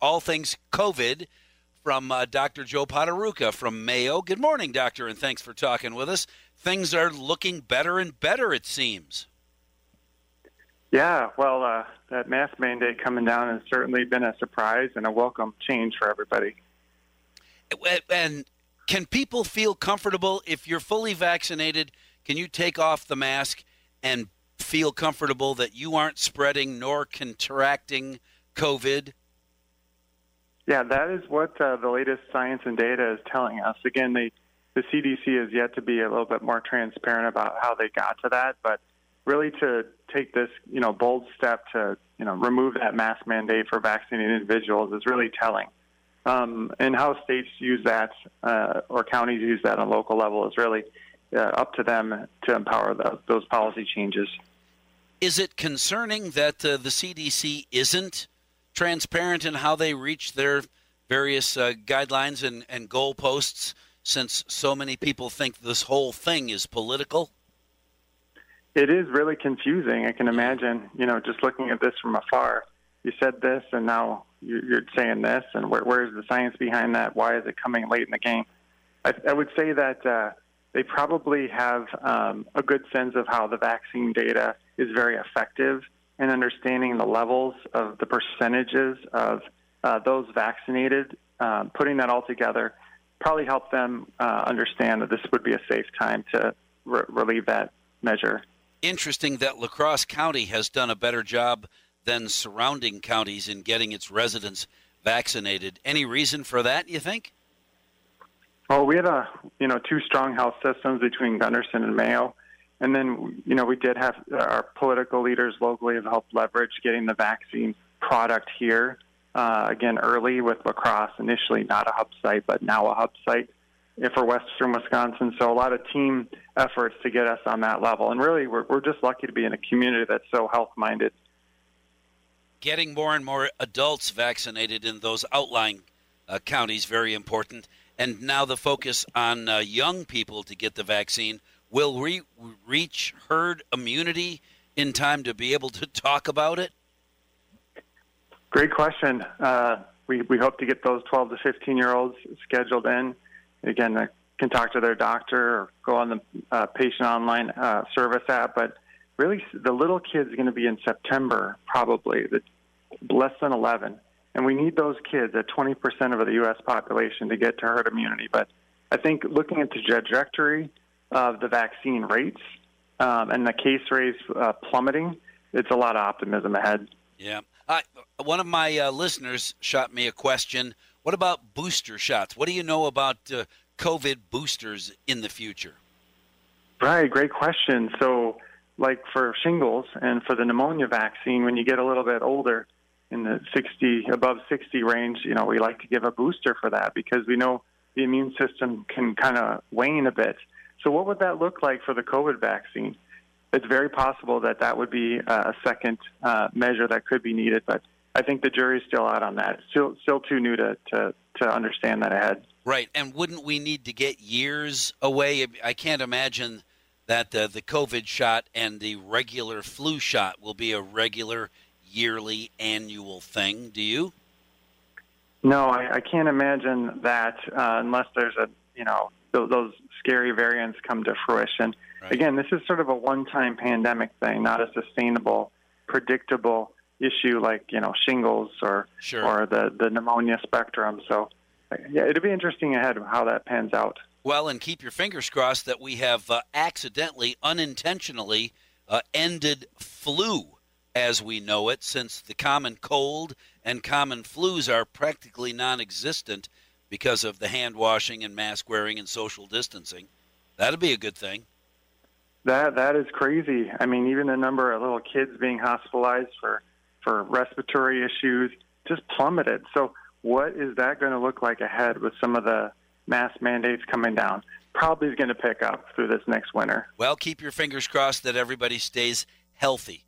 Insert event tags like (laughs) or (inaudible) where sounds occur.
all things COVID from uh, Dr. Joe Poterucha from Mayo. Good morning, Doctor, and thanks for talking with us. Things are looking better and better, it seems. Yeah, well, uh, that mask mandate coming down has certainly been a surprise and a welcome change for everybody. And can people feel comfortable if you're fully vaccinated? Can you take off the mask and feel comfortable that you aren't spreading nor contracting COVID? Yeah, that is what uh, the latest science and data is telling us. Again, the the CDC has yet to be a little bit more transparent about how they got to that, but really to take this, you know, bold step to, you know, remove that mask mandate for vaccinated individuals is really telling. Um, and how states use that uh, or counties use that on a local level is really uh, up to them to empower the, those policy changes. Is it concerning that uh, the CDC isn't transparent in how they reach their various uh, guidelines and, and goalposts since so many people think this whole thing is political? It is really confusing. I can imagine, you know, just looking at this from afar. You said this, and now you're saying this, and where, where's the science behind that? Why is it coming late in the game? I, I would say that uh, they probably have um, a good sense of how the vaccine data is very effective and understanding the levels of the percentages of uh, those vaccinated, uh, putting that all together probably help them uh, understand that this would be a safe time to re- relieve that measure. Interesting that La Crosse County has done a better job than surrounding counties in getting its residents vaccinated. Any reason for that, you think? Well, we had a you know two strong health systems between Gundersen and Mayo and then, you know, we did have our political leaders locally have helped leverage getting the vaccine product here. Uh, again, early with La Crosse, initially not a hub site, but now a hub site for Western Wisconsin. So a lot of team efforts to get us on that level. And really, we're, we're just lucky to be in a community that's so health minded. Getting more and more adults vaccinated in those outlying uh, counties, very important. And now the focus on uh, young people to get the vaccine Will we reach herd immunity in time to be able to (laughs) talk about it? Great question. Uh, we, we hope to get those 12 to 15 year olds scheduled in. Again, they can talk to their doctor or go on the uh, patient online uh, service app. But really, the little kids are going to be in September, probably, the, less than 11. And we need those kids at 20% of the U.S. population to get to herd immunity. But I think looking at the trajectory, of the vaccine rates um, and the case rates uh, plummeting, it's a lot of optimism ahead. Yeah. Uh, one of my uh, listeners shot me a question. What about booster shots? What do you know about uh, COVID boosters in the future? Right, great question. So, like for shingles and for the pneumonia vaccine, when you get a little bit older, in the 60 above 60 range, you know, we like to give a booster for that because we know the immune system can kind of wane a bit. So, what would that look like for the COVID vaccine? It's very possible that that would be a second uh, measure that could be needed, but I think the jury's still out on that. It's still, still too new to, to, to understand that ahead. Right, and wouldn't we need to get years away? I can't imagine that the, the COVID shot and the regular flu shot will be a regular yearly annual thing. Do you? No, I, I can't imagine that uh, unless there's a you know those scary variants come to fruition. Right. Again, this is sort of a one-time pandemic thing, not a sustainable, predictable issue like you know shingles or sure. or the the pneumonia spectrum. So, yeah, it'll be interesting ahead how that pans out. Well, and keep your fingers crossed that we have uh, accidentally, unintentionally uh, ended flu as we know it, since the common cold and common flus are practically non-existent because of the hand washing and mask wearing and social distancing. That'd be a good thing. That that is crazy. I mean, even the number of little kids being hospitalized for for respiratory issues just plummeted. So, what is that going to look like ahead with some of the mask mandates coming down? Probably is going to pick up through this next winter. Well, keep your fingers crossed that everybody stays healthy.